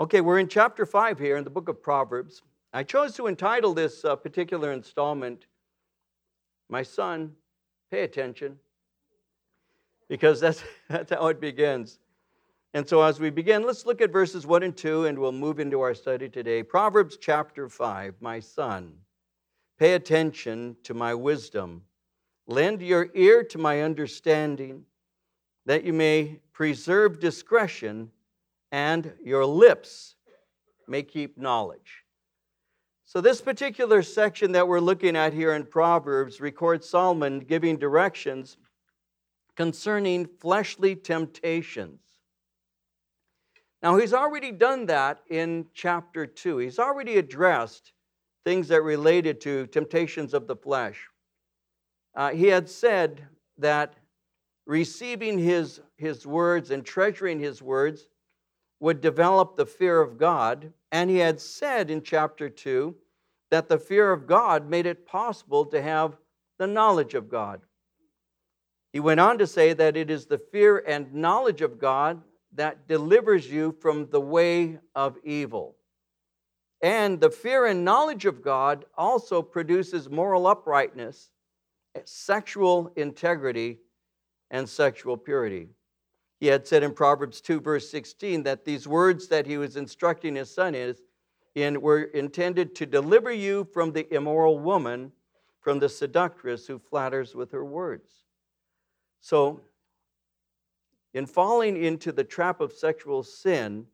Okay, we're in chapter 5 here in the book of Proverbs. I chose to entitle this uh, particular installment, My Son, Pay Attention, because that's, that's how it begins. And so as we begin, let's look at verses 1 and 2, and we'll move into our study today. Proverbs chapter 5 My son, pay attention to my wisdom, lend your ear to my understanding, that you may preserve discretion and your lips may keep knowledge. So, this particular section that we're looking at here in Proverbs records Solomon giving directions concerning fleshly temptations. Now, he's already done that in chapter 2. He's already addressed things that related to temptations of the flesh. Uh, he had said that receiving his, his words and treasuring his words would develop the fear of God. And he had said in chapter 2 that the fear of God made it possible to have the knowledge of God. He went on to say that it is the fear and knowledge of God that delivers you from the way of evil. And the fear and knowledge of God also produces moral uprightness, sexual integrity, and sexual purity. He had said in Proverbs 2, verse 16, that these words that he was instructing his son is, in, were intended to deliver you from the immoral woman, from the seductress who flatters with her words. So, in falling into the trap of sexual sin,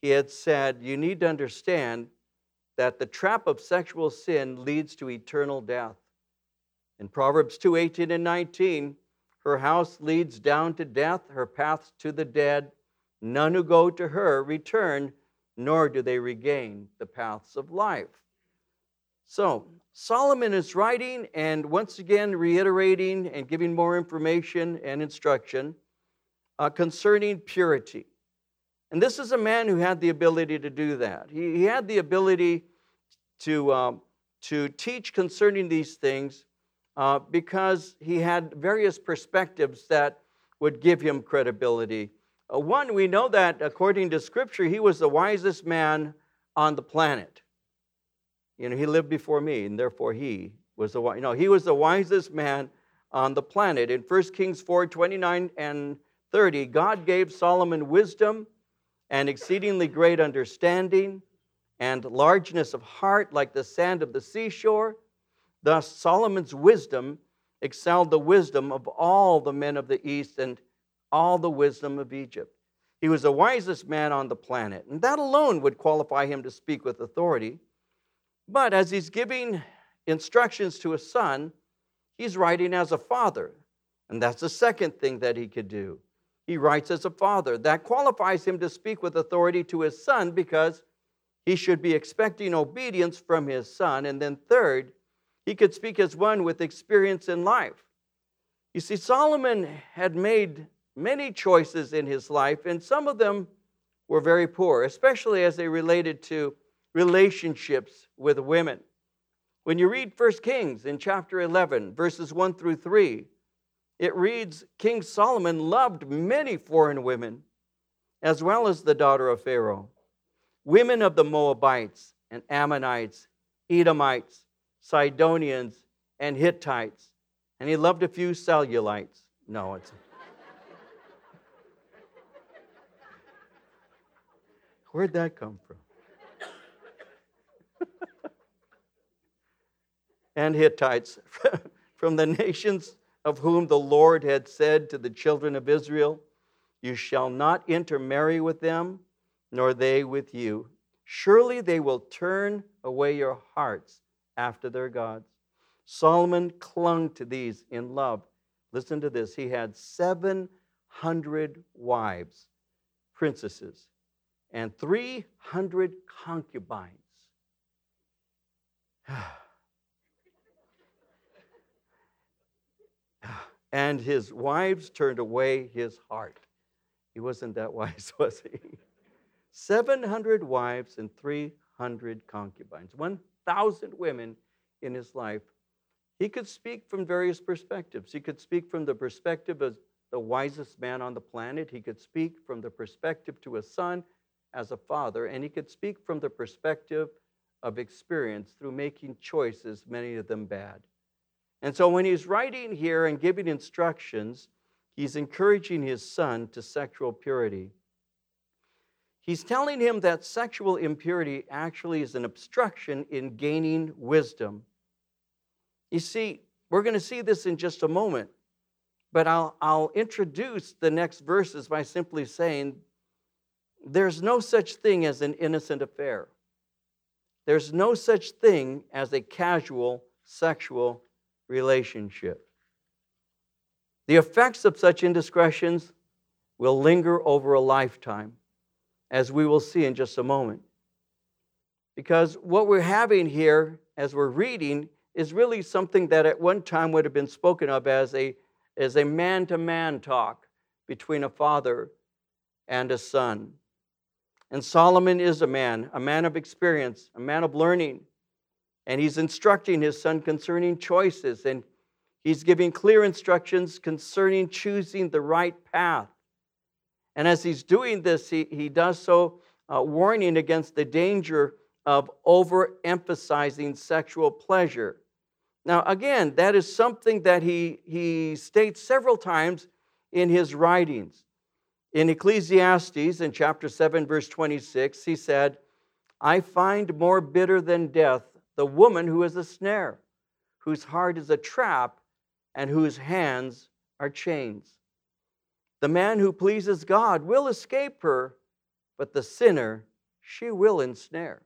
he had said, You need to understand that the trap of sexual sin leads to eternal death. In Proverbs 2 18 and 19, her house leads down to death, her paths to the dead. None who go to her return, nor do they regain the paths of life. So, Solomon is writing and once again reiterating and giving more information and instruction uh, concerning purity. And this is a man who had the ability to do that. He, he had the ability to, um, to teach concerning these things uh, because he had various perspectives that would give him credibility. Uh, one, we know that according to Scripture, he was the wisest man on the planet. You know, he lived before me, and therefore he was the you know, he was the wisest man on the planet. In 1 Kings 4 29 and 30, God gave Solomon wisdom and exceedingly great understanding and largeness of heart like the sand of the seashore Thus, Solomon's wisdom excelled the wisdom of all the men of the East and all the wisdom of Egypt. He was the wisest man on the planet, and that alone would qualify him to speak with authority. But as he's giving instructions to his son, he's writing as a father, and that's the second thing that he could do. He writes as a father. That qualifies him to speak with authority to his son because he should be expecting obedience from his son. And then, third, he could speak as one with experience in life. You see, Solomon had made many choices in his life, and some of them were very poor, especially as they related to relationships with women. When you read 1 Kings in chapter 11, verses 1 through 3, it reads King Solomon loved many foreign women, as well as the daughter of Pharaoh, women of the Moabites and Ammonites, Edomites, Sidonians, and Hittites. And he loved a few cellulites. No, it's. Where'd that come from? and Hittites from the nations of whom the Lord had said to the children of Israel, You shall not intermarry with them, nor they with you. Surely they will turn away your hearts after their gods. Solomon clung to these in love. Listen to this. He had 700 wives, princesses, and 300 concubines. and his wives turned away his heart. He wasn't that wise, was he? 700 wives and 300 concubines. One thousand women in his life. He could speak from various perspectives. He could speak from the perspective of the wisest man on the planet. He could speak from the perspective to a son, as a father, and he could speak from the perspective of experience through making choices, many of them bad. And so when he's writing here and giving instructions, he's encouraging his son to sexual purity. He's telling him that sexual impurity actually is an obstruction in gaining wisdom. You see, we're going to see this in just a moment, but I'll, I'll introduce the next verses by simply saying there's no such thing as an innocent affair. There's no such thing as a casual sexual relationship. The effects of such indiscretions will linger over a lifetime, as we will see in just a moment. Because what we're having here as we're reading is really something that at one time would have been spoken of as a, as a man-to-man talk between a father and a son. And Solomon is a man, a man of experience, a man of learning. And he's instructing his son concerning choices, and he's giving clear instructions concerning choosing the right path. And as he's doing this, he, he does so uh, warning against the danger of overemphasizing sexual pleasure. Now, again, that is something that he, he states several times in his writings. In Ecclesiastes, in chapter 7, verse 26, he said, I find more bitter than death the woman who is a snare, whose heart is a trap, and whose hands are chains. The man who pleases God will escape her, but the sinner she will ensnare.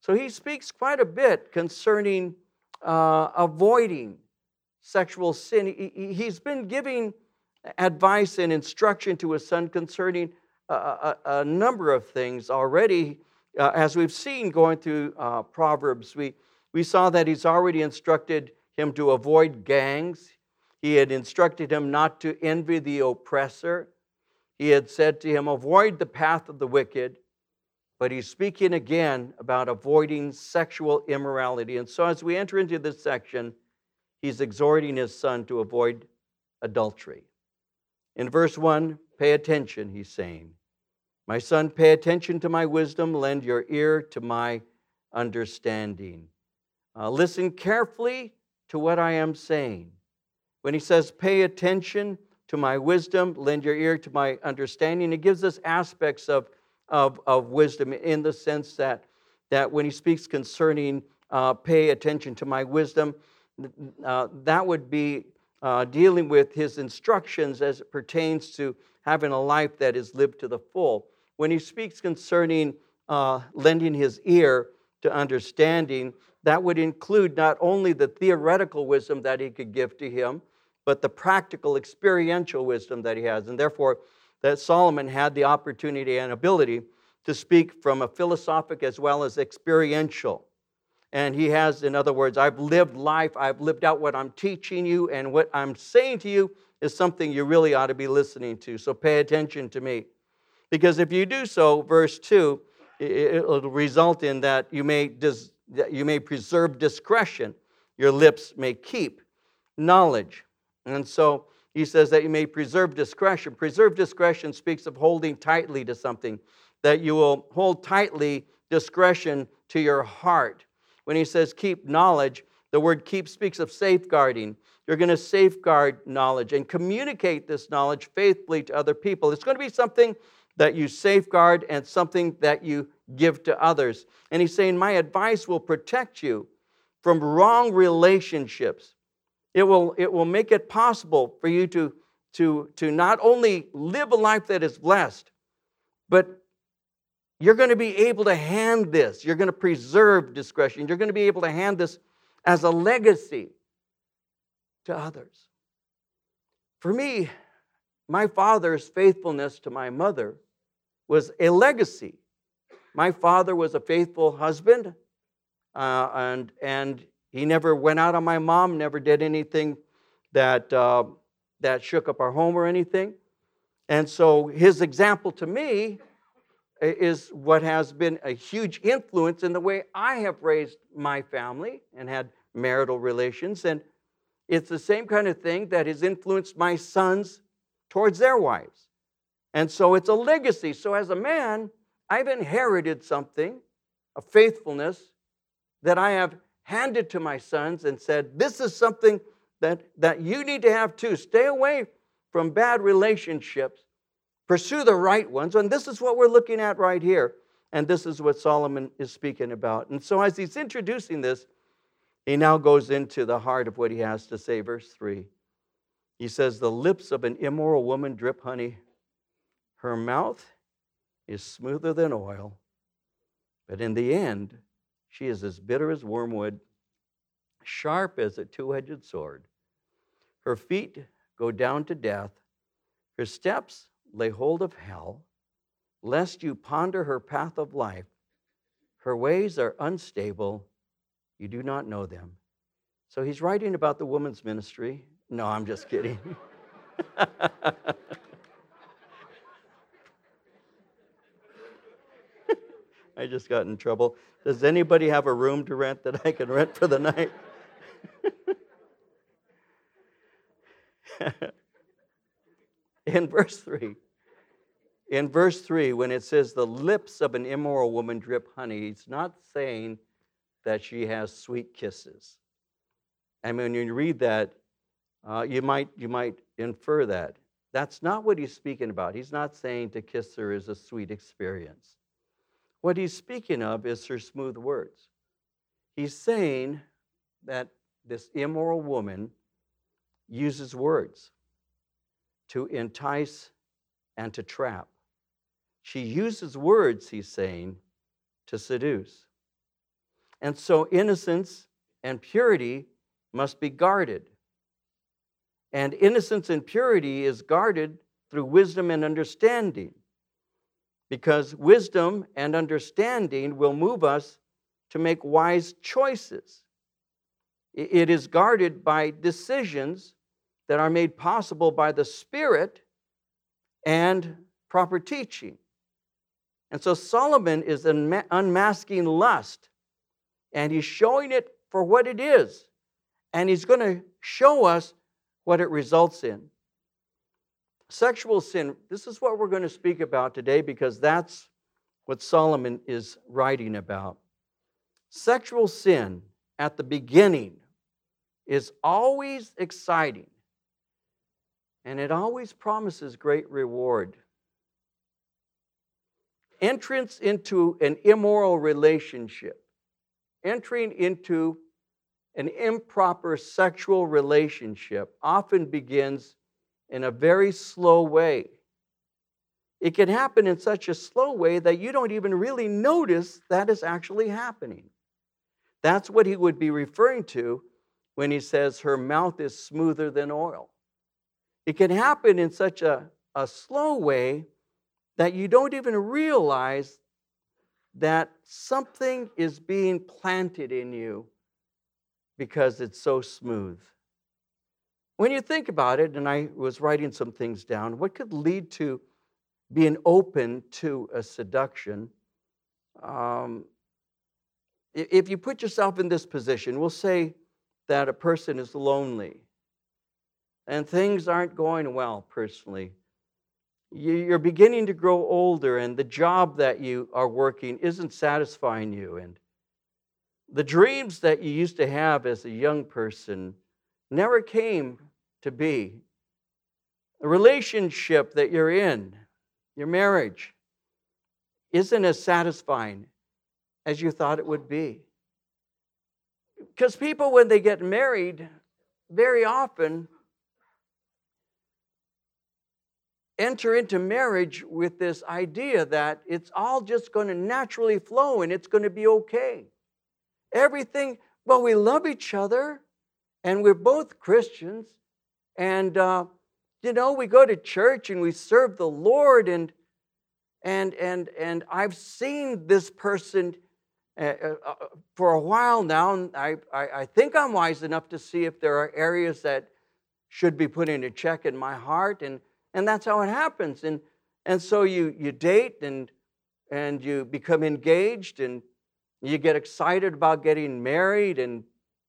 So he speaks quite a bit concerning uh, avoiding sexual sin. He, he's been giving advice and instruction to his son concerning a, a, a number of things already. Uh, as we've seen going through uh, Proverbs, we, we saw that he's already instructed him to avoid gangs. He had instructed him not to envy the oppressor. He had said to him, Avoid the path of the wicked. But he's speaking again about avoiding sexual immorality. And so, as we enter into this section, he's exhorting his son to avoid adultery. In verse 1, pay attention, he's saying. My son, pay attention to my wisdom, lend your ear to my understanding. Uh, listen carefully to what I am saying. When he says, pay attention to my wisdom, lend your ear to my understanding, it gives us aspects of, of, of wisdom in the sense that, that when he speaks concerning uh, pay attention to my wisdom, uh, that would be uh, dealing with his instructions as it pertains to having a life that is lived to the full. When he speaks concerning uh, lending his ear to understanding, that would include not only the theoretical wisdom that he could give to him, but the practical, experiential wisdom that he has. And therefore, that Solomon had the opportunity and ability to speak from a philosophic as well as experiential and he has, in other words, I've lived life, I've lived out what I'm teaching you, and what I'm saying to you is something you really ought to be listening to. So pay attention to me. Because if you do so, verse 2, it'll result in that you may, dis, that you may preserve discretion, your lips may keep knowledge. And so he says that you may preserve discretion. Preserve discretion speaks of holding tightly to something, that you will hold tightly discretion to your heart. When he says keep knowledge, the word keep speaks of safeguarding. You're going to safeguard knowledge and communicate this knowledge faithfully to other people. It's going to be something that you safeguard and something that you give to others. And he's saying, My advice will protect you from wrong relationships. It will, it will make it possible for you to, to, to not only live a life that is blessed, but you're going to be able to hand this. You're going to preserve discretion. You're going to be able to hand this as a legacy to others. For me, my father's faithfulness to my mother was a legacy. My father was a faithful husband, uh, and, and he never went out on my mom, never did anything that, uh, that shook up our home or anything. And so his example to me is what has been a huge influence in the way I have raised my family and had marital relations. And it's the same kind of thing that has influenced my sons towards their wives. And so it's a legacy. So as a man, I've inherited something, a faithfulness that I have handed to my sons and said, This is something that, that you need to have too. Stay away from bad relationships, pursue the right ones. And this is what we're looking at right here. And this is what Solomon is speaking about. And so, as he's introducing this, he now goes into the heart of what he has to say. Verse 3. He says, The lips of an immoral woman drip honey, her mouth is smoother than oil, but in the end, she is as bitter as wormwood, sharp as a two edged sword. Her feet go down to death, her steps lay hold of hell, lest you ponder her path of life. Her ways are unstable, you do not know them. So he's writing about the woman's ministry. No, I'm just kidding. I just got in trouble. Does anybody have a room to rent that I can rent for the night? in verse 3, in verse 3, when it says the lips of an immoral woman drip honey, it's not saying that she has sweet kisses. And when you read that, uh, you, might, you might infer that. That's not what he's speaking about. He's not saying to kiss her is a sweet experience. What he's speaking of is her smooth words. He's saying that this immoral woman uses words to entice and to trap. She uses words, he's saying, to seduce. And so innocence and purity must be guarded. And innocence and purity is guarded through wisdom and understanding. Because wisdom and understanding will move us to make wise choices. It is guarded by decisions that are made possible by the Spirit and proper teaching. And so Solomon is unmasking lust and he's showing it for what it is. And he's going to show us what it results in. Sexual sin, this is what we're going to speak about today because that's what Solomon is writing about. Sexual sin at the beginning is always exciting and it always promises great reward. Entrance into an immoral relationship entering into an improper sexual relationship often begins in a very slow way. It can happen in such a slow way that you don't even really notice that is actually happening. That's what he would be referring to when he says her mouth is smoother than oil. It can happen in such a, a slow way that you don't even realize that something is being planted in you because it's so smooth. When you think about it, and I was writing some things down, what could lead to being open to a seduction? Um, if you put yourself in this position, we'll say that a person is lonely and things aren't going well personally you're beginning to grow older and the job that you are working isn't satisfying you and the dreams that you used to have as a young person never came to be the relationship that you're in your marriage isn't as satisfying as you thought it would be because people when they get married very often enter into marriage with this idea that it's all just going to naturally flow and it's going to be okay. Everything, well, we love each other and we're both Christians. And, uh, you know, we go to church and we serve the Lord. And, and, and, and I've seen this person uh, uh, uh for a while now. And I, I, I think I'm wise enough to see if there are areas that should be put in a check in my heart. And and that's how it happens. And, and so you, you date and, and you become engaged and you get excited about getting married and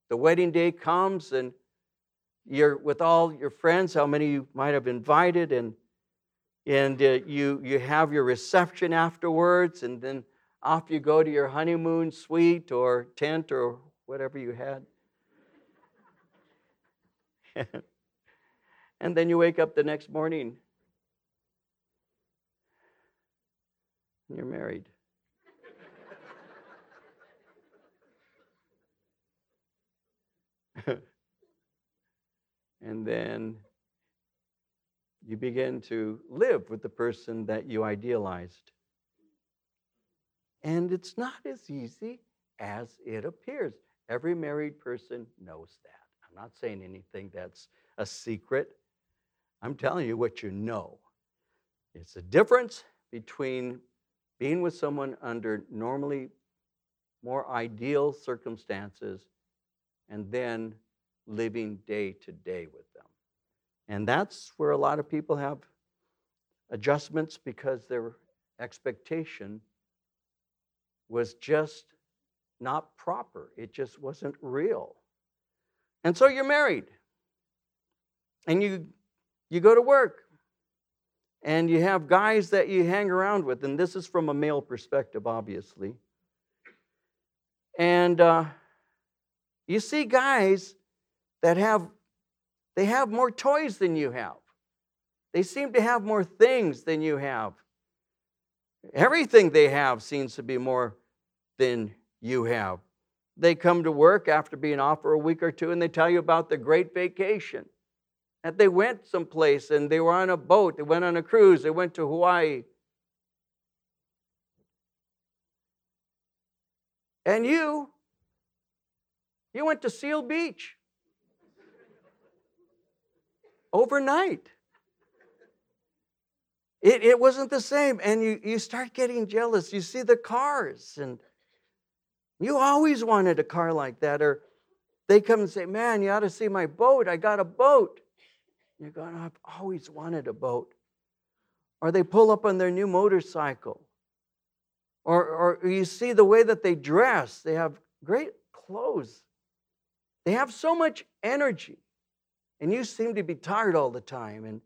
the wedding day comes and you're with all your friends, how many you might have invited, and and uh, you, you have your reception afterwards, and then off you go to your honeymoon suite or tent or whatever you had. and then you wake up the next morning and you're married. and then you begin to live with the person that you idealized. And it's not as easy as it appears. Every married person knows that. I'm not saying anything that's a secret. I'm telling you what you know. It's a difference between being with someone under normally more ideal circumstances and then living day to day with them. And that's where a lot of people have adjustments because their expectation was just not proper. It just wasn't real. And so you're married. And you you go to work. And you have guys that you hang around with, and this is from a male perspective, obviously. And uh, you see guys that have they have more toys than you have. They seem to have more things than you have. Everything they have seems to be more than you have. They come to work after being off for a week or two and they tell you about the great vacation. That they went someplace and they were on a boat, they went on a cruise, they went to Hawaii. And you, you went to Seal Beach overnight. It, it wasn't the same. And you, you start getting jealous. You see the cars, and you always wanted a car like that. Or they come and say, Man, you ought to see my boat. I got a boat. You're going, I've always wanted a boat. Or they pull up on their new motorcycle. Or, or you see the way that they dress. They have great clothes. They have so much energy and you seem to be tired all the time. And,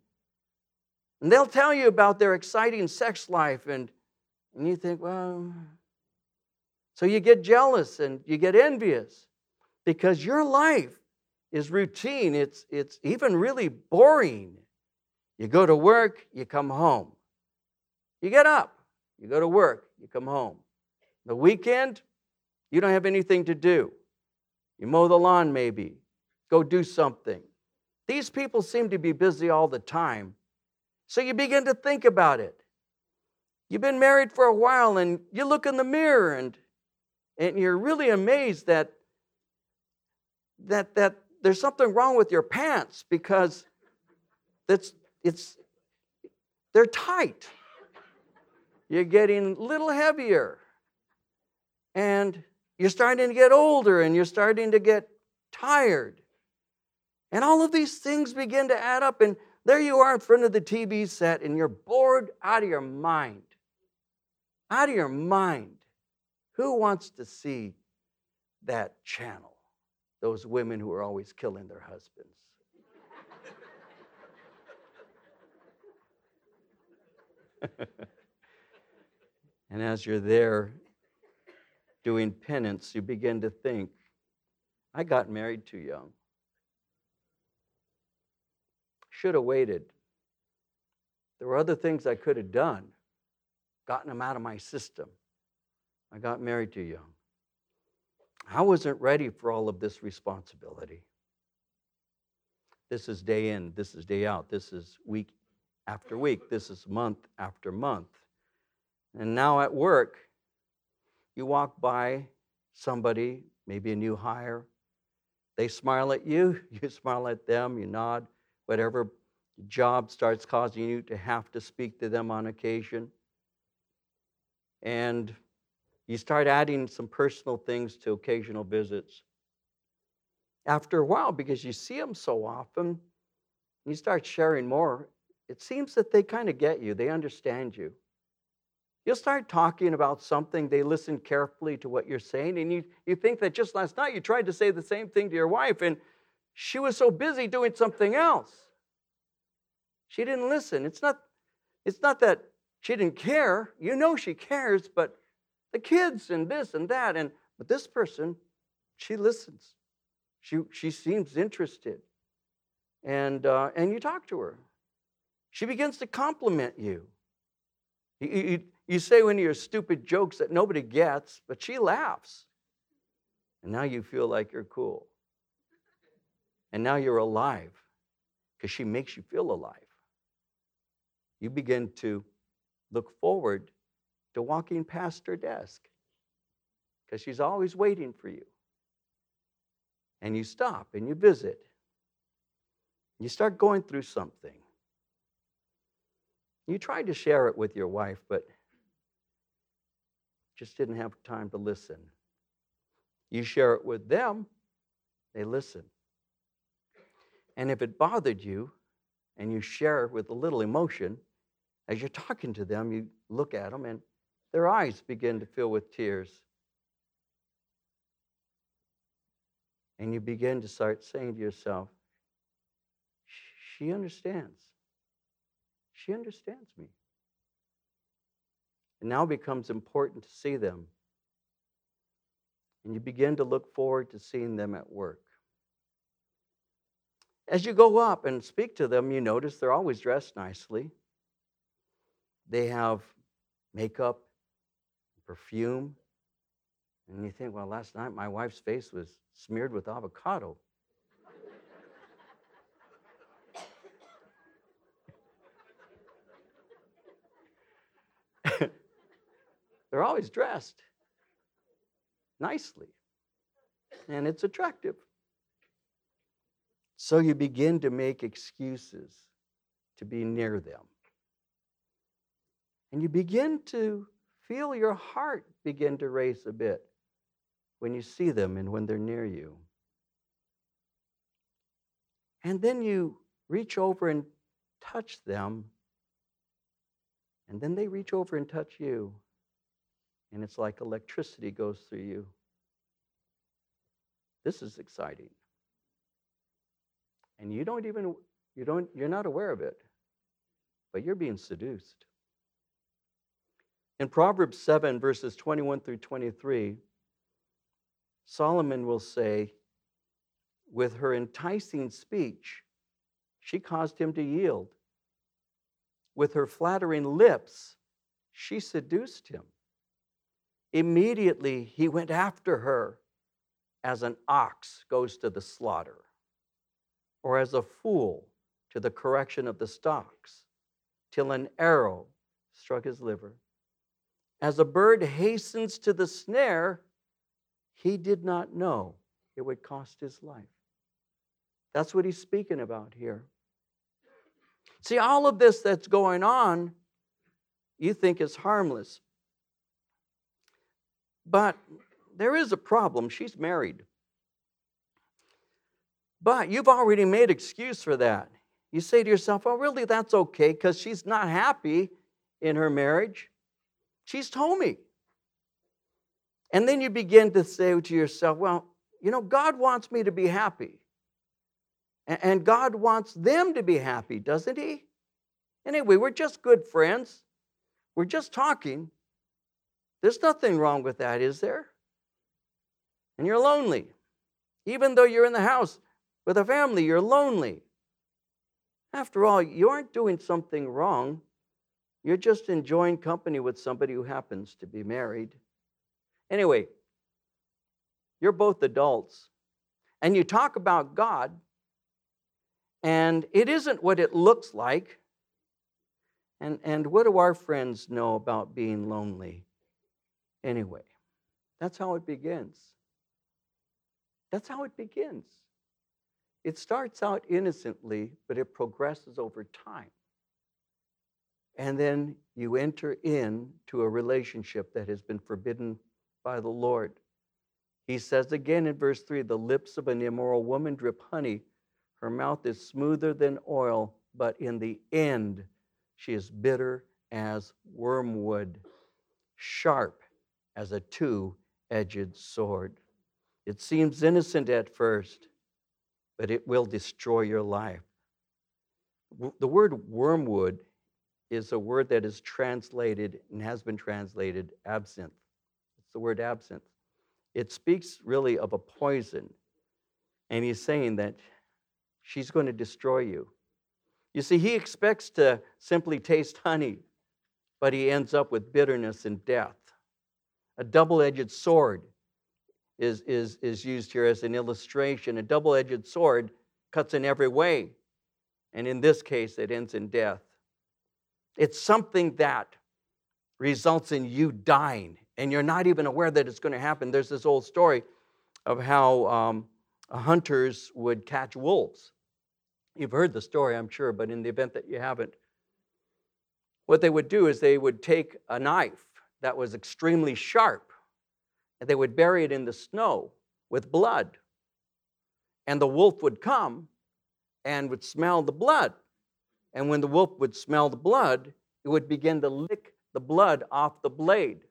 and they'll tell you about their exciting sex life, and, and you think, well, so you get jealous and you get envious because your life is routine. It's, it's even really boring. You go to work, you come home. You get up, you go to work, you come home. The weekend, you don't have anything to do. You mow the lawn, maybe, go do something. These people seem to be busy all the time. So you begin to think about it. You've been married for a while and you look in the mirror and, and you're really amazed that, that, that there's something wrong with your pants because it's, it's, they're tight. You're getting a little heavier. And you're starting to get older and you're starting to get tired. And all of these things begin to add up, and there you are in front of the TV set, and you're bored out of your mind. Out of your mind. Who wants to see that channel? Those women who are always killing their husbands. and as you're there doing penance, you begin to think, I got married too young. Should have waited. There were other things I could have done, gotten them out of my system. I got married too young. I wasn't ready for all of this responsibility. This is day in, this is day out, this is week after week, this is month after month. And now at work, you walk by somebody, maybe a new hire, they smile at you, you smile at them, you nod whatever job starts causing you to have to speak to them on occasion. And you start adding some personal things to occasional visits. After a while, because you see them so often, you start sharing more, it seems that they kind of get you, they understand you. You'll start talking about something, they listen carefully to what you're saying, and you, you think that just last night you tried to say the same thing to your wife, and she was so busy doing something else. She didn't listen. It's not, It's not that she didn't care. You know she cares, but the kids and this and that. And but this person, she listens. She, she seems interested. And, uh, and you talk to her. She begins to compliment you. You, you. You say one of your stupid jokes that nobody gets, but she laughs. And now you feel like you're cool. And now you're alive because she makes you feel alive. You begin to look forward to walking past her desk because she's always waiting for you. And you stop and you visit. You start going through something. You try to share it with your wife, but just didn't have time to listen. You share it with them, they listen. And if it bothered you and you share it with a little emotion, as you're talking to them, you look at them and their eyes begin to fill with tears. And you begin to start saying to yourself, She understands. She understands me. It now becomes important to see them. And you begin to look forward to seeing them at work. As you go up and speak to them, you notice they're always dressed nicely. They have makeup, perfume. And you think, well, last night my wife's face was smeared with avocado. They're always dressed nicely, and it's attractive. So you begin to make excuses to be near them. And you begin to feel your heart begin to race a bit when you see them and when they're near you. And then you reach over and touch them, and then they reach over and touch you. And it's like electricity goes through you. This is exciting. And you don't even you don't you're not aware of it, but you're being seduced. In Proverbs 7, verses 21 through 23, Solomon will say, with her enticing speech, she caused him to yield. With her flattering lips, she seduced him. Immediately, he went after her as an ox goes to the slaughter, or as a fool to the correction of the stocks, till an arrow struck his liver. As a bird hastens to the snare, he did not know it would cost his life. That's what he's speaking about here. See, all of this that's going on, you think is harmless. But there is a problem. She's married. But you've already made excuse for that. You say to yourself, oh, really, that's okay because she's not happy in her marriage. She's told me. And then you begin to say to yourself, well, you know, God wants me to be happy. And God wants them to be happy, doesn't He? Anyway, we're just good friends. We're just talking. There's nothing wrong with that, is there? And you're lonely. Even though you're in the house with a family, you're lonely. After all, you aren't doing something wrong. You're just enjoying company with somebody who happens to be married. Anyway, you're both adults, and you talk about God, and it isn't what it looks like. And, and what do our friends know about being lonely? Anyway, that's how it begins. That's how it begins. It starts out innocently, but it progresses over time. And then you enter into a relationship that has been forbidden by the Lord. He says again in verse 3 the lips of an immoral woman drip honey, her mouth is smoother than oil, but in the end she is bitter as wormwood, sharp as a two edged sword. It seems innocent at first, but it will destroy your life. The word wormwood is a word that is translated and has been translated absinthe. It's the word absinthe. It speaks really of a poison. And he's saying that she's going to destroy you. You see, he expects to simply taste honey, but he ends up with bitterness and death. A double edged sword is, is, is used here as an illustration. A double edged sword cuts in every way, and in this case, it ends in death. It's something that results in you dying, and you're not even aware that it's going to happen. There's this old story of how um, hunters would catch wolves. You've heard the story, I'm sure, but in the event that you haven't, what they would do is they would take a knife that was extremely sharp and they would bury it in the snow with blood. And the wolf would come and would smell the blood. And when the wolf would smell the blood, it would begin to lick the blood off the blade.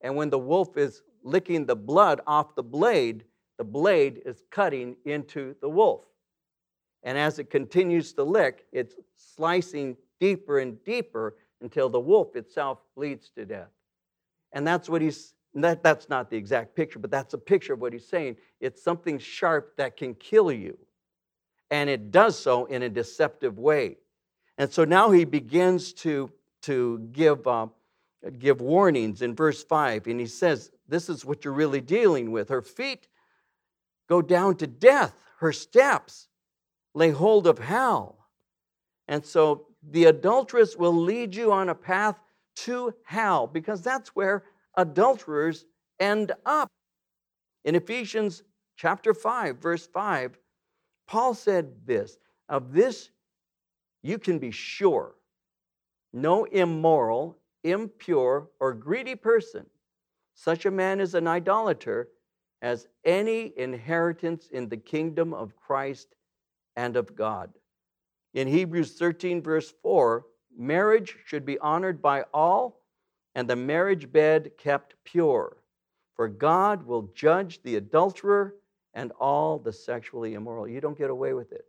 And when the wolf is licking the blood off the blade, the blade is cutting into the wolf. And as it continues to lick, it's slicing deeper and deeper until the wolf itself bleeds to death. And that's what he's, that, that's not the exact picture, but that's a picture of what he's saying. It's something sharp that can kill you. And it does so in a deceptive way. And so now he begins to, to give, uh, give warnings in verse 5. And he says, This is what you're really dealing with. Her feet go down to death, her steps lay hold of hell. And so the adulteress will lead you on a path to hell because that's where adulterers end up. In Ephesians chapter 5, verse 5, Paul said this Of this you can be sure no immoral, impure, or greedy person, such a man is an idolater, has any inheritance in the kingdom of Christ and of God. In Hebrews 13, verse 4, marriage should be honored by all, and the marriage bed kept pure. For God will judge the adulterer and all the sexually immoral. You don't get away with it.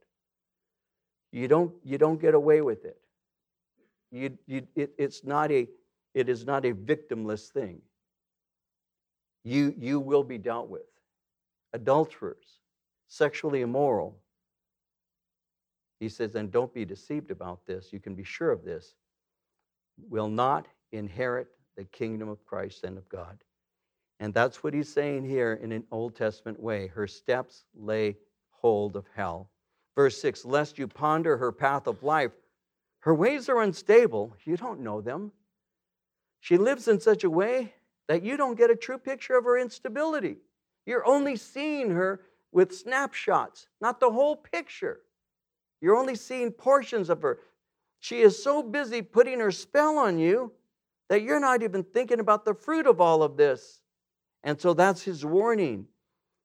You don't, you don't get away with it. You, you, it, it's not a, it is not a victimless thing. You, you will be dealt with. Adulterers, sexually immoral. He says, and don't be deceived about this. You can be sure of this. Will not inherit the kingdom of Christ and of God. And that's what he's saying here in an Old Testament way. Her steps lay hold of hell. Verse 6 Lest you ponder her path of life, her ways are unstable. You don't know them. She lives in such a way that you don't get a true picture of her instability. You're only seeing her with snapshots, not the whole picture. You're only seeing portions of her. She is so busy putting her spell on you that you're not even thinking about the fruit of all of this. And so that's his warning.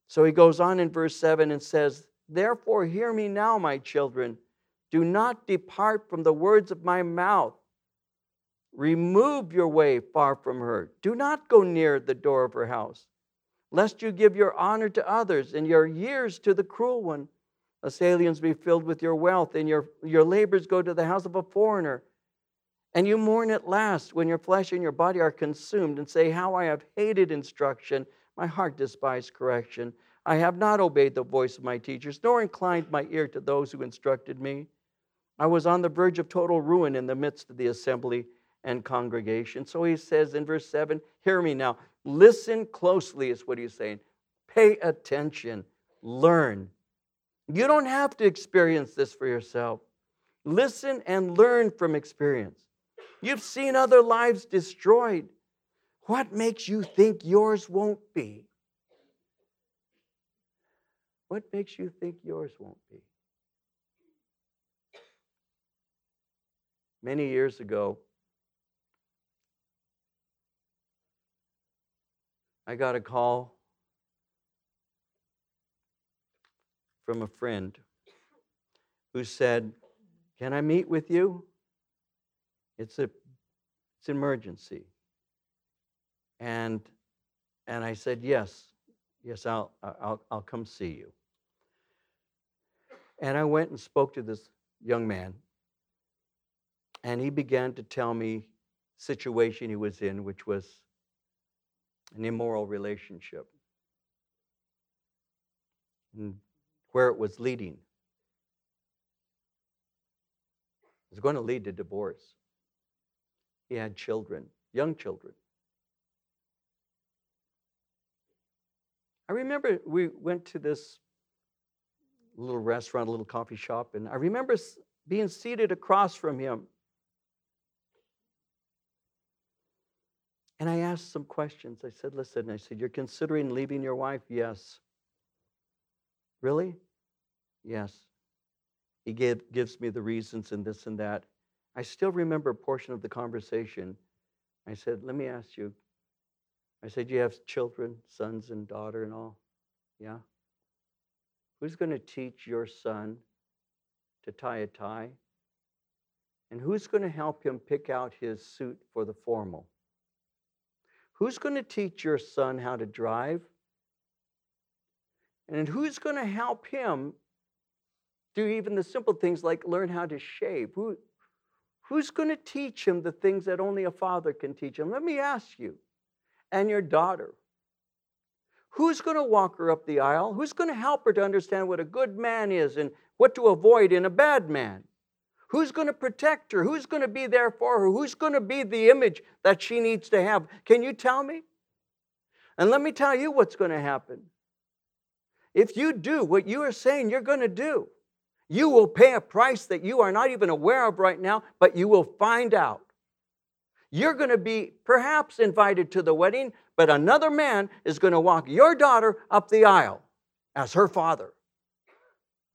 So he goes on in verse 7 and says, Therefore, hear me now, my children. Do not depart from the words of my mouth. Remove your way far from her. Do not go near the door of her house, lest you give your honor to others and your years to the cruel one. Assailants be filled with your wealth, and your, your labors go to the house of a foreigner. And you mourn at last when your flesh and your body are consumed, and say, How I have hated instruction, my heart despised correction. I have not obeyed the voice of my teachers, nor inclined my ear to those who instructed me. I was on the verge of total ruin in the midst of the assembly and congregation. So he says in verse 7 Hear me now. Listen closely, is what he's saying. Pay attention. Learn. You don't have to experience this for yourself. Listen and learn from experience. You've seen other lives destroyed. What makes you think yours won't be? What makes you think yours won't be? Many years ago, I got a call from a friend who said, Can I meet with you? It's a it's an emergency. And and I said, Yes, yes, I'll I'll I'll come see you. And I went and spoke to this young man. And he began to tell me situation he was in, which was an immoral relationship, and where it was leading. It was going to lead to divorce. He had children, young children. I remember we went to this little restaurant, a little coffee shop, and I remember being seated across from him. And I asked some questions. I said, Listen, I said, You're considering leaving your wife? Yes. Really? Yes. He gave, gives me the reasons and this and that. I still remember a portion of the conversation. I said, Let me ask you. I said, You have children, sons and daughter and all? Yeah. Who's going to teach your son to tie a tie? And who's going to help him pick out his suit for the formal? Who's going to teach your son how to drive? And who's going to help him do even the simple things like learn how to shave? Who, who's going to teach him the things that only a father can teach him? Let me ask you, and your daughter, who's going to walk her up the aisle? Who's going to help her to understand what a good man is and what to avoid in a bad man? Who's going to protect her? Who's going to be there for her? Who's going to be the image that she needs to have? Can you tell me? And let me tell you what's going to happen. If you do what you are saying you're going to do, you will pay a price that you are not even aware of right now, but you will find out. You're going to be perhaps invited to the wedding, but another man is going to walk your daughter up the aisle as her father.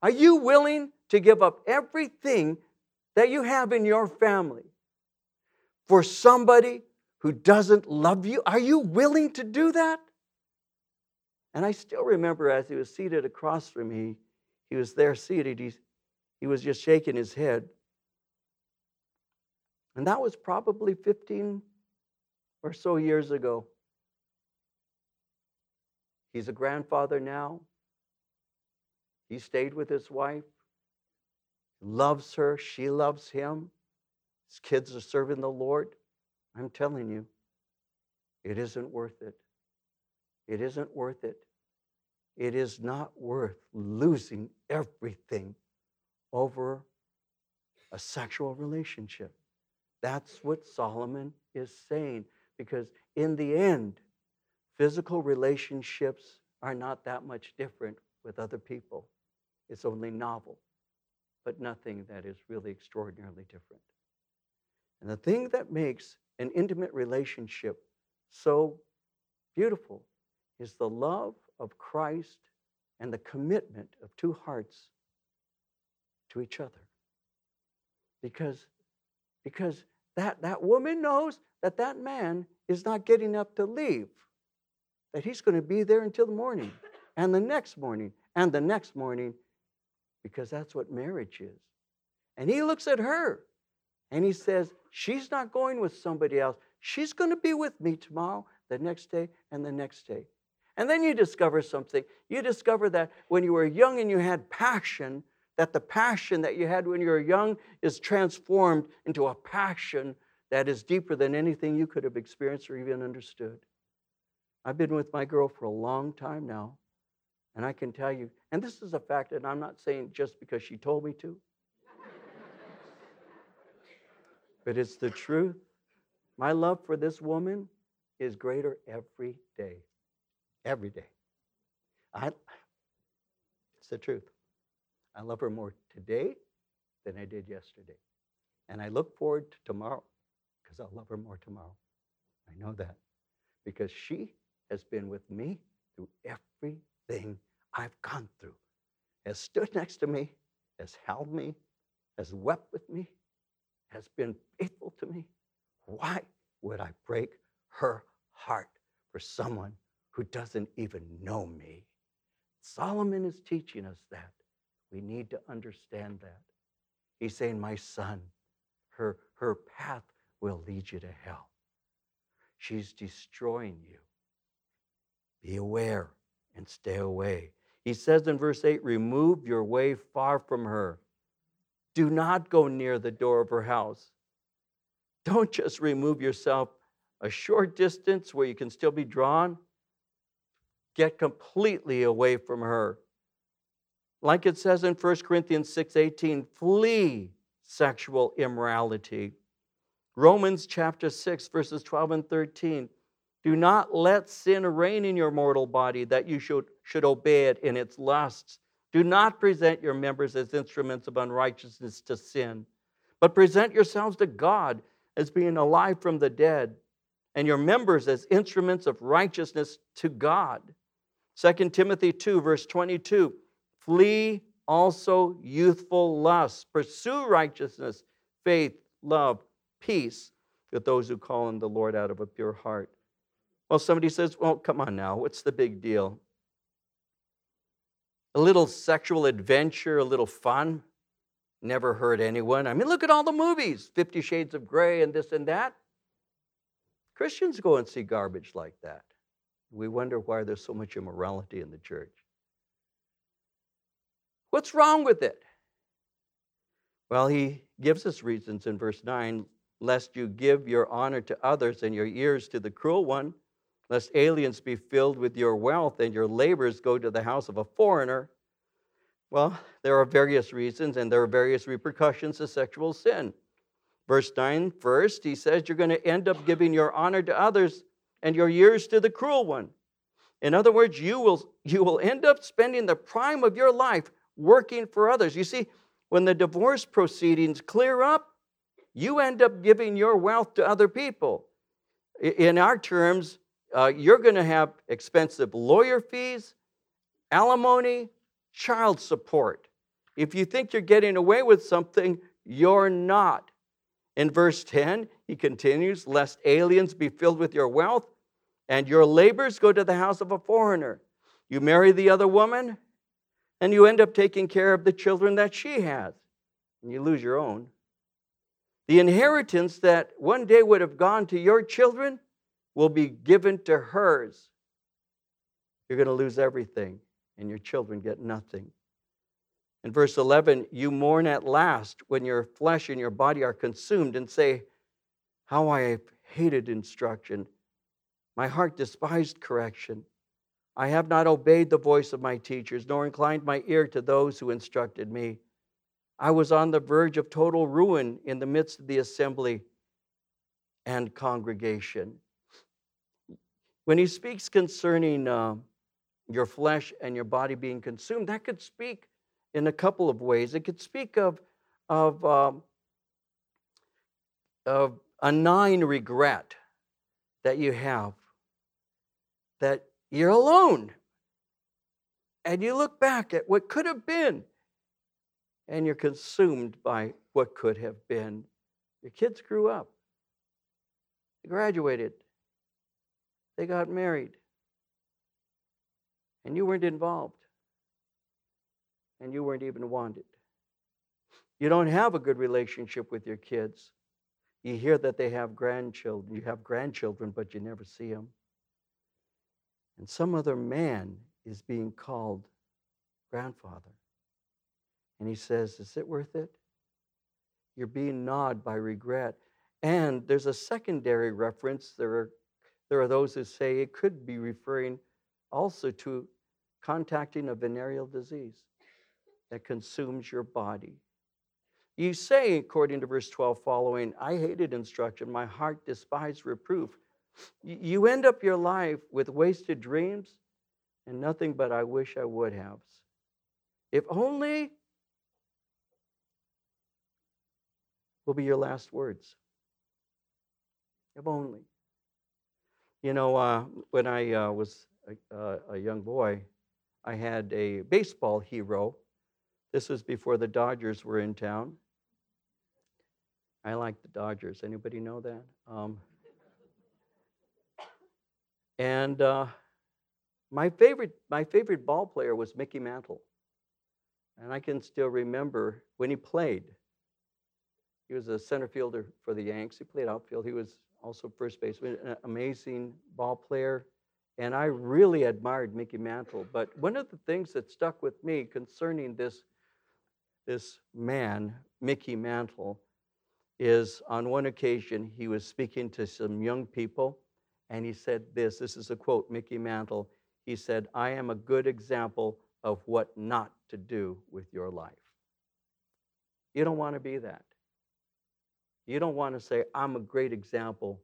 Are you willing to give up everything that you have in your family for somebody who doesn't love you? Are you willing to do that? And I still remember as he was seated across from me, he was there seated, he, he was just shaking his head. And that was probably 15 or so years ago. He's a grandfather now. He stayed with his wife, loves her, she loves him. His kids are serving the Lord. I'm telling you, it isn't worth it. It isn't worth it. It is not worth losing everything over a sexual relationship. That's what Solomon is saying. Because in the end, physical relationships are not that much different with other people. It's only novel, but nothing that is really extraordinarily different. And the thing that makes an intimate relationship so beautiful is the love of Christ and the commitment of two hearts to each other. Because, because that, that woman knows that that man is not getting up to leave, that he's going to be there until the morning, and the next morning, and the next morning, because that's what marriage is. And he looks at her and he says, She's not going with somebody else. She's going to be with me tomorrow, the next day, and the next day. And then you discover something. You discover that when you were young and you had passion, that the passion that you had when you were young is transformed into a passion that is deeper than anything you could have experienced or even understood. I've been with my girl for a long time now, and I can tell you, and this is a fact, and I'm not saying just because she told me to, but it's the truth. My love for this woman is greater every day. Every day. I, it's the truth. I love her more today than I did yesterday. And I look forward to tomorrow because I'll love her more tomorrow. I know that because she has been with me through everything I've gone through, has stood next to me, has held me, has wept with me, has been faithful to me. Why would I break her heart for someone who doesn't even know me? Solomon is teaching us that. We need to understand that. He's saying, My son, her, her path will lead you to hell. She's destroying you. Be aware and stay away. He says in verse 8, Remove your way far from her. Do not go near the door of her house. Don't just remove yourself a short distance where you can still be drawn. Get completely away from her. Like it says in 1 Corinthians 6:18, flee sexual immorality. Romans chapter 6 verses 12 and 13. Do not let sin reign in your mortal body that you should, should obey it in its lusts. Do not present your members as instruments of unrighteousness to sin, but present yourselves to God as being alive from the dead, and your members as instruments of righteousness to God. 2 Timothy 2, verse 22 Flee also youthful lusts, pursue righteousness, faith, love, peace with those who call on the Lord out of a pure heart. Well, somebody says, Well, come on now, what's the big deal? A little sexual adventure, a little fun, never hurt anyone. I mean, look at all the movies Fifty Shades of Grey and this and that. Christians go and see garbage like that. We wonder why there's so much immorality in the church. What's wrong with it? Well, he gives us reasons in verse 9 lest you give your honor to others and your ears to the cruel one, lest aliens be filled with your wealth and your labors go to the house of a foreigner. Well, there are various reasons and there are various repercussions of sexual sin. Verse 9, first, he says you're going to end up giving your honor to others and your years to the cruel one. In other words, you will, you will end up spending the prime of your life working for others. You see, when the divorce proceedings clear up, you end up giving your wealth to other people. In our terms, uh, you're going to have expensive lawyer fees, alimony, child support. If you think you're getting away with something, you're not. In verse 10, he continues, Lest aliens be filled with your wealth, and your labors go to the house of a foreigner. You marry the other woman, and you end up taking care of the children that she has, and you lose your own. The inheritance that one day would have gone to your children will be given to hers. You're going to lose everything, and your children get nothing. In verse 11, you mourn at last when your flesh and your body are consumed and say, How I hated instruction. My heart despised correction. I have not obeyed the voice of my teachers, nor inclined my ear to those who instructed me. I was on the verge of total ruin in the midst of the assembly and congregation. When he speaks concerning uh, your flesh and your body being consumed, that could speak in a couple of ways. It could speak of, of, um, of a gnawing regret that you have that you're alone. And you look back at what could have been, and you're consumed by what could have been. Your kids grew up, they graduated, they got married, and you weren't involved, and you weren't even wanted. You don't have a good relationship with your kids. You hear that they have grandchildren. You have grandchildren, but you never see them and some other man is being called grandfather. And he says, Is it worth it? You're being gnawed by regret. And there's a secondary reference. There are, there are those who say it could be referring also to contacting a venereal disease that consumes your body. You say, according to verse 12 following, I hated instruction, my heart despised reproof. You end up your life with wasted dreams and nothing but I wish I would have. If only will be your last words. If only. You know, uh, when I uh, was a, uh, a young boy, I had a baseball hero. This was before the Dodgers were in town. I like the Dodgers. Anybody know that? Um, and uh, my favorite, my favorite ball player was Mickey Mantle. And I can still remember when he played. He was a center fielder for the Yanks. He played outfield. He was also first baseman, an amazing ball player. And I really admired Mickey Mantle. But one of the things that stuck with me concerning this, this man, Mickey Mantle, is on one occasion he was speaking to some young people and he said this this is a quote mickey mantle he said i am a good example of what not to do with your life. You don't want to be that. You don't want to say i'm a great example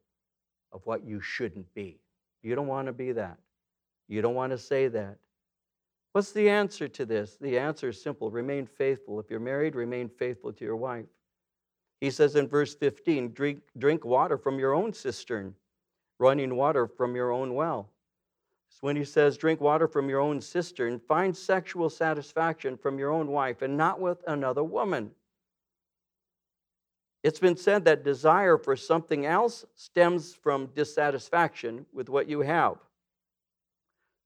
of what you shouldn't be. You don't want to be that. You don't want to say that. What's the answer to this? The answer is simple remain faithful. If you're married remain faithful to your wife he says in verse 15, drink, drink water from your own cistern, running water from your own well. So when he says drink water from your own cistern, find sexual satisfaction from your own wife and not with another woman. It's been said that desire for something else stems from dissatisfaction with what you have.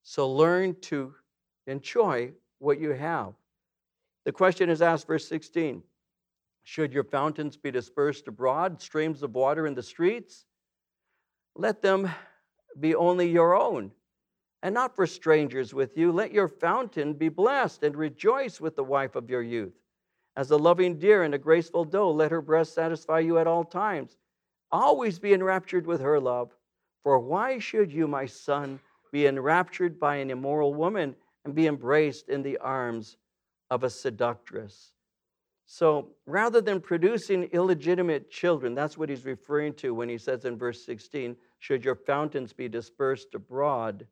So learn to enjoy what you have. The question is asked, verse 16 should your fountains be dispersed abroad, streams of water in the streets? Let them be only your own, and not for strangers with you. Let your fountain be blessed, and rejoice with the wife of your youth. As a loving deer and a graceful doe, let her breast satisfy you at all times. Always be enraptured with her love. For why should you, my son, be enraptured by an immoral woman and be embraced in the arms of a seductress? So rather than producing illegitimate children, that's what he's referring to when he says in verse 16, should your fountains be dispersed abroad,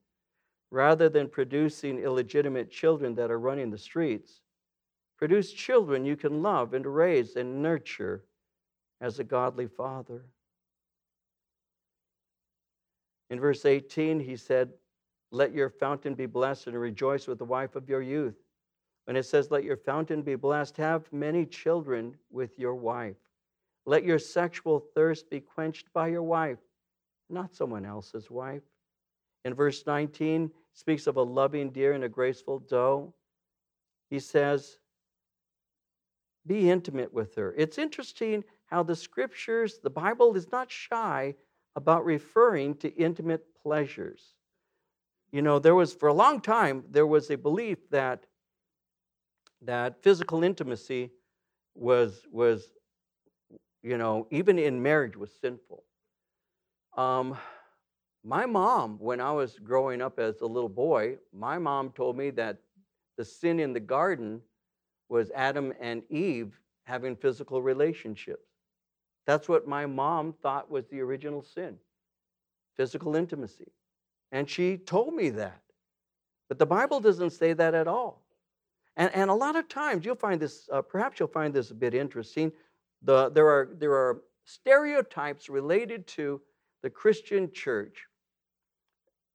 rather than producing illegitimate children that are running the streets, produce children you can love and raise and nurture as a godly father. In verse 18, he said, Let your fountain be blessed and rejoice with the wife of your youth. When it says, Let your fountain be blessed, have many children with your wife. Let your sexual thirst be quenched by your wife, not someone else's wife. In verse 19, speaks of a loving deer and a graceful doe. He says, Be intimate with her. It's interesting how the scriptures, the Bible is not shy about referring to intimate pleasures. You know, there was, for a long time, there was a belief that that physical intimacy was was you know even in marriage was sinful. Um, my mom when i was growing up as a little boy my mom told me that the sin in the garden was adam and eve having physical relationships. That's what my mom thought was the original sin physical intimacy. And she told me that. But the bible doesn't say that at all and, and a lot of times you'll find this, uh, perhaps you'll find this a bit interesting. The, there, are, there are stereotypes related to the Christian church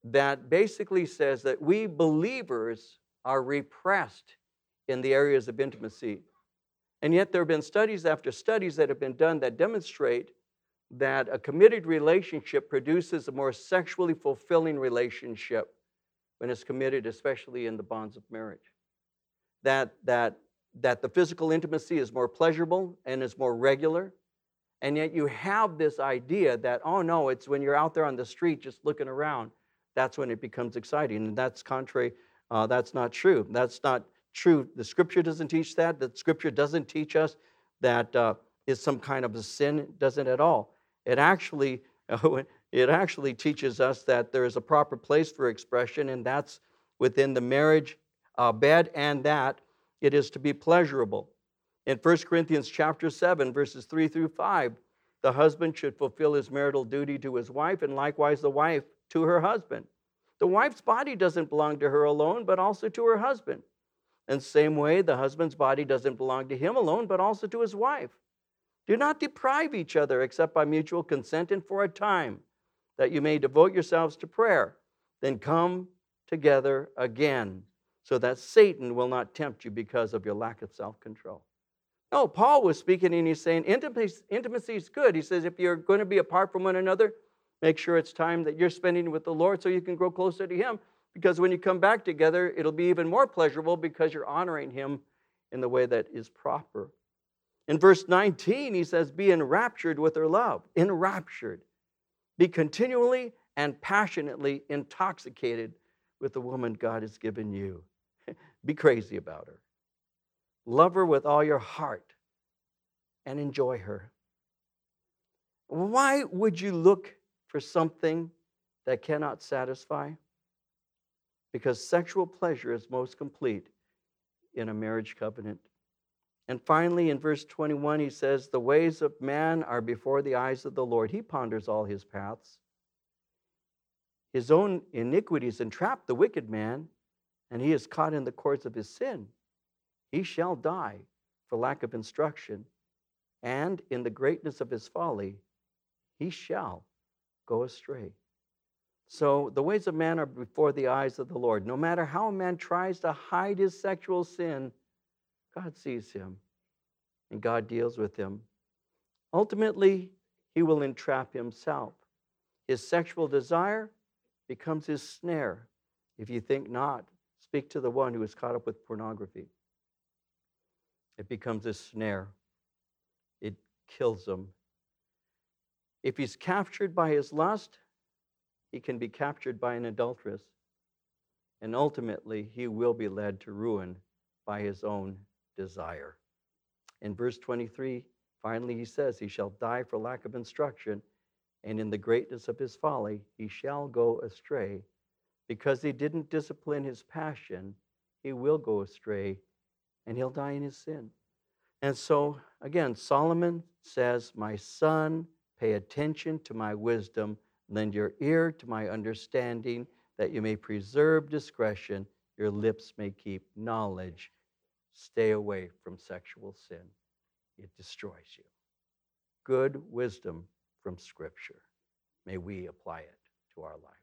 that basically says that we believers are repressed in the areas of intimacy. And yet, there have been studies after studies that have been done that demonstrate that a committed relationship produces a more sexually fulfilling relationship when it's committed, especially in the bonds of marriage that, that, that the physical intimacy is more pleasurable and is more regular. And yet you have this idea that, oh no, it's when you're out there on the street just looking around, that's when it becomes exciting. And that's contrary, uh, that's not true. That's not true. The scripture doesn't teach that. The scripture doesn't teach us that uh, is some kind of a sin. It doesn't at all. It actually, it actually teaches us that there is a proper place for expression, and that's within the marriage uh, bed and that it is to be pleasurable. In 1 Corinthians chapter 7, verses 3 through 5, the husband should fulfill his marital duty to his wife, and likewise the wife to her husband. The wife's body doesn't belong to her alone, but also to her husband. In the same way, the husband's body doesn't belong to him alone, but also to his wife. Do not deprive each other except by mutual consent and for a time, that you may devote yourselves to prayer. Then come together again so that Satan will not tempt you because of your lack of self control. No, Paul was speaking and he's saying intimacy is good. He says if you're going to be apart from one another, make sure it's time that you're spending with the Lord so you can grow closer to Him. Because when you come back together, it'll be even more pleasurable because you're honoring Him in the way that is proper. In verse 19, he says, Be enraptured with her love. Enraptured. Be continually and passionately intoxicated with the woman God has given you. Be crazy about her. Love her with all your heart and enjoy her. Why would you look for something that cannot satisfy? Because sexual pleasure is most complete in a marriage covenant. And finally, in verse 21, he says, The ways of man are before the eyes of the Lord. He ponders all his paths. His own iniquities entrap the wicked man, and he is caught in the courts of his sin. He shall die for lack of instruction, and in the greatness of his folly, he shall go astray. So the ways of man are before the eyes of the Lord. No matter how a man tries to hide his sexual sin, God sees him and God deals with him. Ultimately, he will entrap himself. His sexual desire becomes his snare. If you think not, speak to the one who is caught up with pornography. It becomes a snare, it kills him. If he's captured by his lust, he can be captured by an adulteress. And ultimately, he will be led to ruin by his own desire. In verse 23, finally, he says, He shall die for lack of instruction, and in the greatness of his folly, he shall go astray. Because he didn't discipline his passion, he will go astray and he'll die in his sin. And so, again, Solomon says, My son, pay attention to my wisdom, lend your ear to my understanding, that you may preserve discretion, your lips may keep knowledge. Stay away from sexual sin, it destroys you. Good wisdom from Scripture. May we apply it to our life.